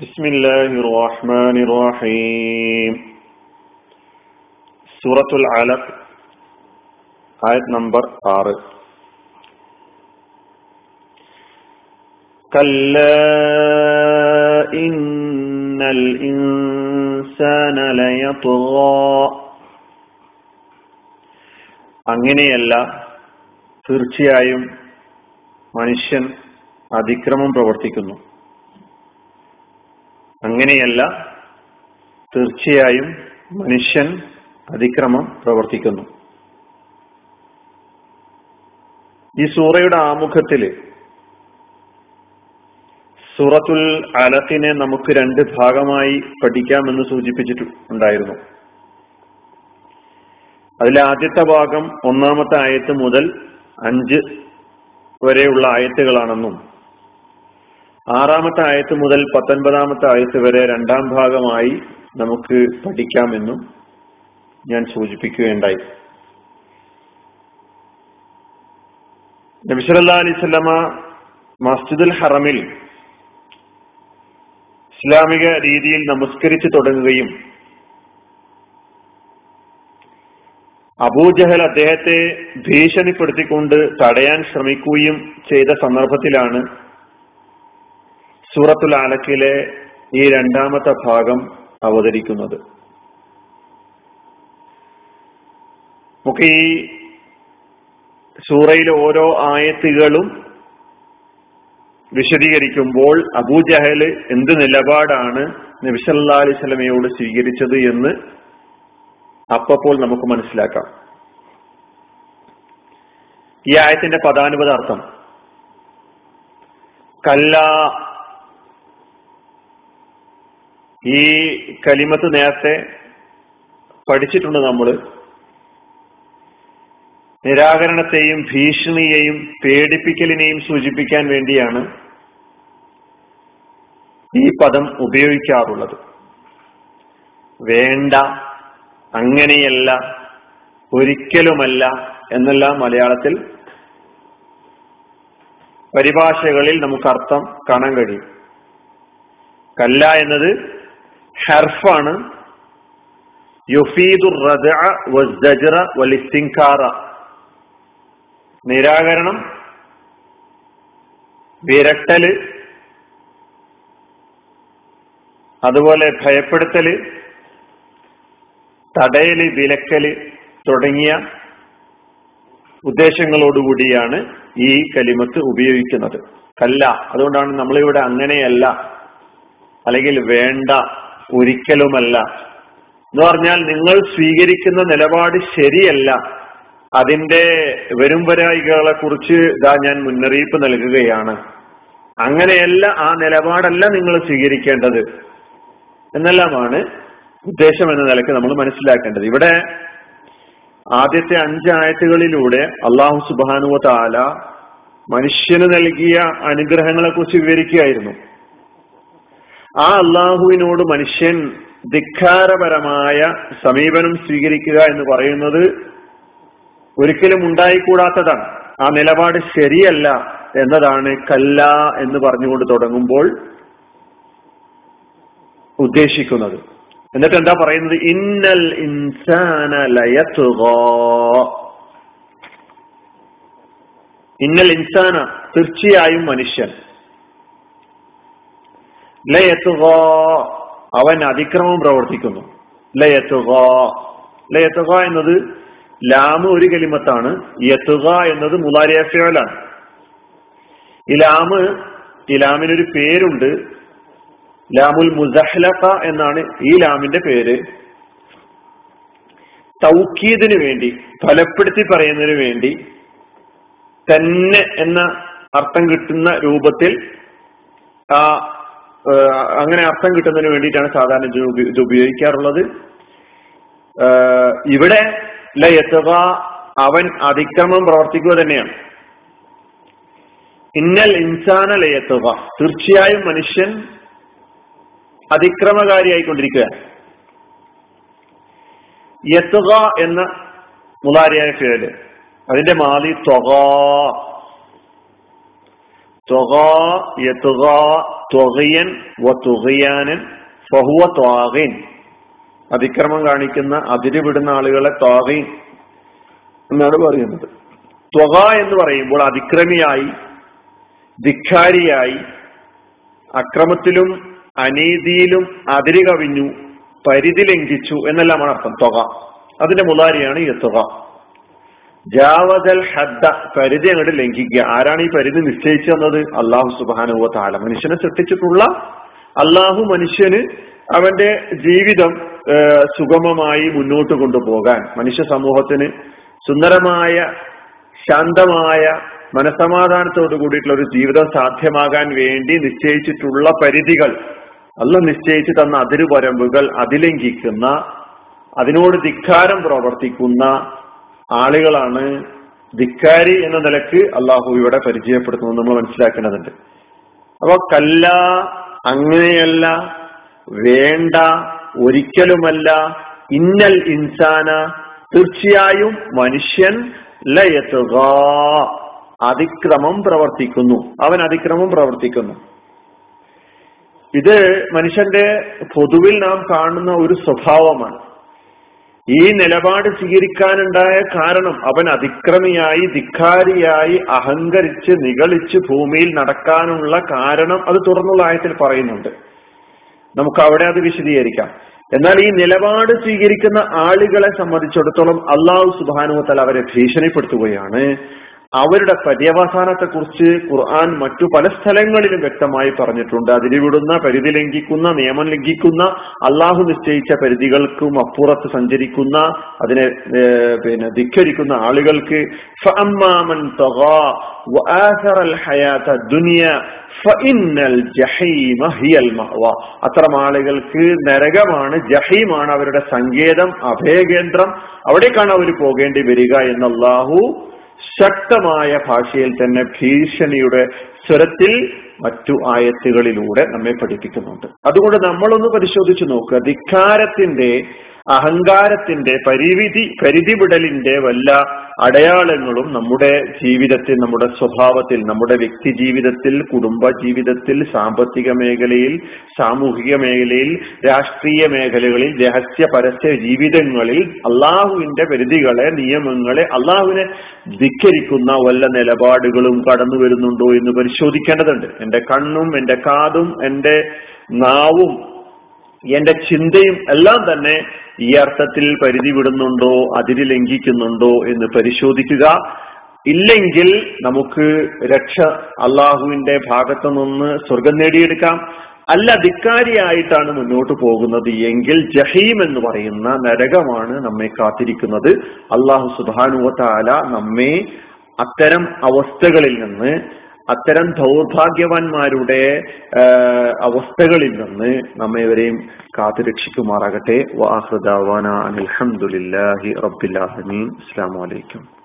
بسم الله الرحمن الرحيم سورة العلق آية نمبر 6 كلا إن الإنسان ليطغى അങ്ങനെയല്ല തീർച്ചയായും മനുഷ്യൻ അതിക്രമം പ്രവർത്തിക്കുന്നു അങ്ങനെയല്ല തീർച്ചയായും മനുഷ്യൻ അതിക്രമം പ്രവർത്തിക്കുന്നു. ഈ സൂറയുടെ ആമുഖത്തിൽ സൂറത്തുൽ അലത്തിനെ നമുക്ക് രണ്ട് ഭാഗമായി പഠിക്കാമെന്ന് സൂചിപ്പിച്ചിട്ടുണ്ടായിരുന്നു. അതിലെ ആദ്യത്തെ ഭാഗം ഒന്നാമത്തെ ആയത്ത് മുതൽ അഞ്ച് വരെയുള്ള ആയത്തുകളാണെന്നും ആറാമത്തെ ആയത്ത് മുതൽ പത്തൊൻപതാമത്തെ ആയത്ത് വരെ രണ്ടാം ഭാഗമായി നമുക്ക് പഠിക്കാമെന്നും ഞാൻ സൂചിപ്പിക്കുകയുണ്ടായി. നബിസല്ലാ അലൈവല്ലമ മസ്ജിദുൽ ഹറമിൽ ഇസ്ലാമിക രീതിയിൽ നമസ്കരിച്ചു തുടങ്ങുകയും അബൂജഹൽ അദ്ദേഹത്തെ ഭീഷണിപ്പെടുത്തിക്കൊണ്ട് തടയാൻ ശ്രമിക്കുകയും ചെയ്ത സന്ദർഭത്തിലാണ് സൂറത്തുൽ അലക്കിലെ ഈ രണ്ടാമത്തെ ഭാഗം അവതരിക്കുന്നത്. നമുക്ക് ഈ സൂറയിലെ ഓരോ ആയത്തുകളും വിശദീകരിക്കുമ്പോൾ അബൂജഹൽ എന്ത് നിലപാടാണ് നബിസല്ലാ അലൈഹി സ്വലമയോട് സ്വീകരിച്ചത് എന്ന് അപ്പപ്പോൾ നമുക്ക് മനസ്സിലാക്കാം. ഈ ആയത്തിന്റെ പദാനുപദാർത്ഥം കല്ല ഈ കലിമത്ത് നേരത്തെ പഠിച്ചിട്ടുണ്ട് നമ്മൾ നിരാകരണത്തെയും ഭീഷണിയെയും പേടിപ്പിക്കലിനെയും സൂചിപ്പിക്കാൻ വേണ്ടിയാണ് ഈ പദം ഉപയോഗിക്കാറുള്ളത്. വേണ്ട അങ്ങനെയല്ല ഒരിക്കലുമല്ല എന്നല്ല മലയാളത്തിൽ പരിഭാഷകളിൽ നമുക്ക് അർത്ഥം കാണാൻ കഴിയും. കല്ല എന്നത് ഹർഫാണ്. യുഫീദുർ വലിസ്തിങ്കാറ നിരാകരണം വിരട്ടൽ അതുപോലെ ഭയപ്പെടുത്തൽ തടയൽ വിലക്കൽ തുടങ്ങിയ ഉദ്ദേശങ്ങളോടുകൂടിയാണ് ഈ കലിമത്ത് ഉപയോഗിക്കുന്നത്. കല്ല അതുകൊണ്ടാണ് നമ്മളിവിടെ അങ്ങനെയല്ല അല്ലെങ്കിൽ വേണ്ട ഒരിക്കലുമല്ല. എന്ന് പറഞ്ഞാൽ നിങ്ങൾ സ്വീകരിക്കുന്ന നിലപാട് ശരിയല്ല. അതിന്റെ വരും വരായികളെ കുറിച്ച് ഇതാ ഞാൻ മുന്നറിയിപ്പ് നൽകുകയാണ്. അങ്ങനെയല്ല ആ നിലപാടല്ല നിങ്ങൾ സ്വീകരിക്കേണ്ടത്. എന്നെല്ലാമാണ് ഉദ്ദേശം എന്ന നിലയ്ക്ക് നമ്മൾ മനസ്സിലാക്കേണ്ടത്. ഇവിടെ ആദ്യത്തെ അഞ്ചായത്തുകളിലൂടെ അള്ളാഹു സുബാനുവ താല മനുഷ്യന് നൽകിയ അനുഗ്രഹങ്ങളെ കുറിച്ച് വിവരിക്കുകയായിരുന്നു. ആ അള്ളാഹുവിനോട് മനുഷ്യൻ ധിക്കാരപരമായ സമീപനം സ്വീകരിക്കുക എന്ന് പറയുന്നത് ഒരിക്കലും ഉണ്ടായിക്കൂടാത്തതാണ്. ആ നിലപാട് ശരിയല്ല എന്നതാണ് കല്ല എന്ന് പറഞ്ഞുകൊണ്ട് തുടങ്ങുമ്പോൾ ഉദ്ദേശിക്കുന്നത്. എന്നിട്ട് എന്താ പറയുന്നത്? ഇന്നൽ ഇൻസാന ഇന്നൽ ഇൻസാന തീർച്ചയായും മനുഷ്യൻ. ലയത്തുക. അവൻ അതിക്രമം പ്രവർത്തിക്കുന്നു. ലയത്തുക. ലയത്തുക എന്നത് ലാമ് ഒരു കലിമത്താണ്. യത്തുക എന്നത് മുലാരിയഫലാണ് ഈ ലാമ് ഈ ലാമിനൊരു പേരുണ്ട്. ലാമുൽ മുസഹ്ലഖ എന്നാണ് ഈ ലാമിന്റെ പേര്. തൗക്കീദിന് വേണ്ടി ഫലപ്പെടുത്തി പറയുന്നതിന് വേണ്ടി തന്നെ എന്ന അർത്ഥം കിട്ടുന്ന രൂപത്തിൽ ആ അങ്ങനെ അർത്ഥം കിട്ടുന്നതിന് വേണ്ടിയിട്ടാണ് സാധാരണ ഇത് ഉപയോഗിക്കാറുള്ളത്. ഇവിടെ ലയത്തുക അവൻ അതിക്രമം പ്രവർത്തിക്കുക തന്നെയാണ്. ഇന്നൽ ഇൻസാന ലയത്തുക തീർച്ചയായും മനുഷ്യൻ അതിക്രമകാരിയായിക്കൊണ്ടിരിക്കുക. യത്തുക എന്ന മുതാരിയായ ഫേൽ അതിന്റെ മാലി തൊക അതിക്രമം കാണിക്കുന്ന അതിരുവിടുന്ന ആളുകളെ ത്വാഗീൻ എന്നാണ് പറയുന്നത്. ത്വക എന്ന് പറയുമ്പോൾ അതിക്രമിയായി ധിക്കാരിയായി അക്രമത്തിലും അനീതിയിലും അതിര് കവിഞ്ഞു പരിധി ലംഘിച്ചു എന്നെല്ലാമാണ് അർത്ഥം തുക അതിന്റെ മുതാരിയാണ് ഈ തുക ജാവതൽ ഹദ്ദ പരിധി അങ്ങോട്ട് ലംഘിക്കുക. ആരാണ് ഈ പരിധി നിശ്ചയിച്ചു തന്നത്? അള്ളാഹു സുബാനുവ താല മനുഷ്യനെ സൃഷ്ടിച്ചിട്ടുള്ള അള്ളാഹു മനുഷ്യന് അവന്റെ ജീവിതം സുഗമമായി മുന്നോട്ട് കൊണ്ടുപോകാൻ മനുഷ്യ സമൂഹത്തിന് സുന്ദരമായ ശാന്തമായ മനസമാധാനത്തോടു കൂടിയിട്ടുള്ള ഒരു ജീവിതം സാധ്യമാകാൻ വേണ്ടി നിശ്ചയിച്ചിട്ടുള്ള പരിധികൾ അല്ല നിശ്ചയിച്ചു തന്ന അതിരുപരമ്പുകൾ അതിലംഘിക്കുന്ന അതിനോട് ധിക്കാരം പ്രവർത്തിക്കുന്ന ആളുകളാണ് ധിക്കാരി എന്ന നിലയ്ക്ക് അള്ളാഹു ഇവിടെ പരിചയപ്പെടുത്തുന്നത് നമ്മൾ മനസ്സിലാക്കേണ്ടതുണ്ട്. അപ്പൊ കല്ല അങ്ങനെയല്ല വേണ്ട ഒരിക്കലുമല്ല ഇന്നൽ ഇൻസാന തീർച്ചയായും മനുഷ്യൻ ലയത്തുക അതിക്രമം പ്രവർത്തിക്കുന്നു. അവൻ അതിക്രമം പ്രവർത്തിക്കുന്നു. ഇത് മനുഷ്യന്റെ പൊതുവിൽ നാം കാണുന്ന ഒരു സ്വഭാവമാണ്. ഈ നിലപാട് സ്വീകരിക്കാനുണ്ടായ കാരണം അവൻ അതിക്രമിയായി ധിക്കാരിയായി അഹങ്കരിച്ച് നികളിച്ച് ഭൂമിയിൽ നടക്കാനുള്ള കാരണം അത് തുറന്നുള്ള ആയത്തിൽ പറയുന്നുണ്ട്. നമുക്ക് അവിടെ അത് വിശദീകരിക്കാം. എന്നാൽ ഈ നിലപാട് സ്വീകരിക്കുന്ന ആളുകളെ സംബന്ധിച്ചിടത്തോളം അള്ളാഹു സുബാനുവത്തൽ അവരെ ഭീഷണിപ്പെടുത്തുകയാണ്. അവരുടെ പര്യവസാനത്തെ കുറിച്ച് ഖുർആൻ മറ്റു പല സ്ഥലങ്ങളിലും വ്യക്തമായി പറഞ്ഞിട്ടുണ്ട്. അതിരിവിടുന്ന പരിധി ലംഘിക്കുന്ന നിയമം ലംഘിക്കുന്ന അള്ളാഹു നിശ്ചയിച്ച പരിധികൾക്കും അപ്പുറത്ത് സഞ്ചരിക്കുന്ന അതിനെ പിന്നെ ധിക്കരിക്കുന്ന ആളുകൾക്ക് അത്തരം ആളുകൾക്ക് നരകമാണ് ജഹീമാണ് അവരുടെ സങ്കേതം അഭയകേന്ദ്രം. അവിടേക്കാണ് അവർ പോകേണ്ടി വരിക എന്നല്ലാഹു ശക്തമായ ഭാഷയിൽ തന്നെ ഭീഷണിയുടെ സ്വരത്തിൽ മറ്റു ആയത്തുകളിലൂടെ നമ്മെ പഠിപ്പിക്കുന്നുണ്ട്. അതുകൊണ്ട് നമ്മളൊന്ന് പരിശോധിച്ചു നോക്കുക ധിക്കാരത്തിന്റെ അഹങ്കാരത്തിന്റെ പരിവിധി പരിധിവിടലിന്റെ വല്ല അടയാളങ്ങളും നമ്മുടെ ജീവിതത്തിൽ നമ്മുടെ സ്വഭാവത്തിൽ നമ്മുടെ വ്യക്തി ജീവിതത്തിൽ കുടുംബ ജീവിതത്തിൽ സാമ്പത്തിക മേഖലയിൽ സാമൂഹിക മേഖലയിൽ രാഷ്ട്രീയ മേഖലകളിൽ രഹസ്യ പരസ്യ ജീവിതങ്ങളിൽ അള്ളാഹുവിന്റെ പരിധികളെ നിയമങ്ങളെ അള്ളാഹുവിനെ ധിക്കരിക്കുന്ന വല്ല നിലപാടുകളും കടന്നു വരുന്നുണ്ടോ എന്ന് പരിശോധിക്കേണ്ടതുണ്ട്. എന്റെ കണ്ണും എന്റെ കാതും എന്റെ നാവും എന്റെ ചിന്തയും എല്ലാം തന്നെ ഈ അർത്ഥത്തിൽ പരിധി വിടുന്നുണ്ടോ അതിരി ലംഘിക്കുന്നുണ്ടോ എന്ന് പരിശോധിക്കുക. ഇല്ലെങ്കിൽ നമുക്ക് രക്ഷ അള്ളാഹുവിന്റെ ഭാഗത്തു നിന്ന് സ്വർഗം നേടിയെടുക്കാം. അല്ല ധിക്കാരിയായിട്ടാണ് മുന്നോട്ട് പോകുന്നത്. എങ്കിൽ ജഹീം എന്ന് പറയുന്ന നരകമാണ് നമ്മെ കാത്തിരിക്കുന്നത്. അള്ളാഹു സുധാനുവത്താല നമ്മെ അത്തരം അവസ്ഥകളിൽ നിന്ന് അത്തരം ദൗർഭാഗ്യവാന്മാരുടെ അവസ്ഥകളിൽ നിന്ന് നമ്മെവരെയും കാത്തുരക്ഷിക്കുമാറാകട്ടെ. വാഹൃദാവാന അലഹമുല്ലാഹി റബ്ബില്ലാഹമീൻ അസ്സാം വലൈക്കും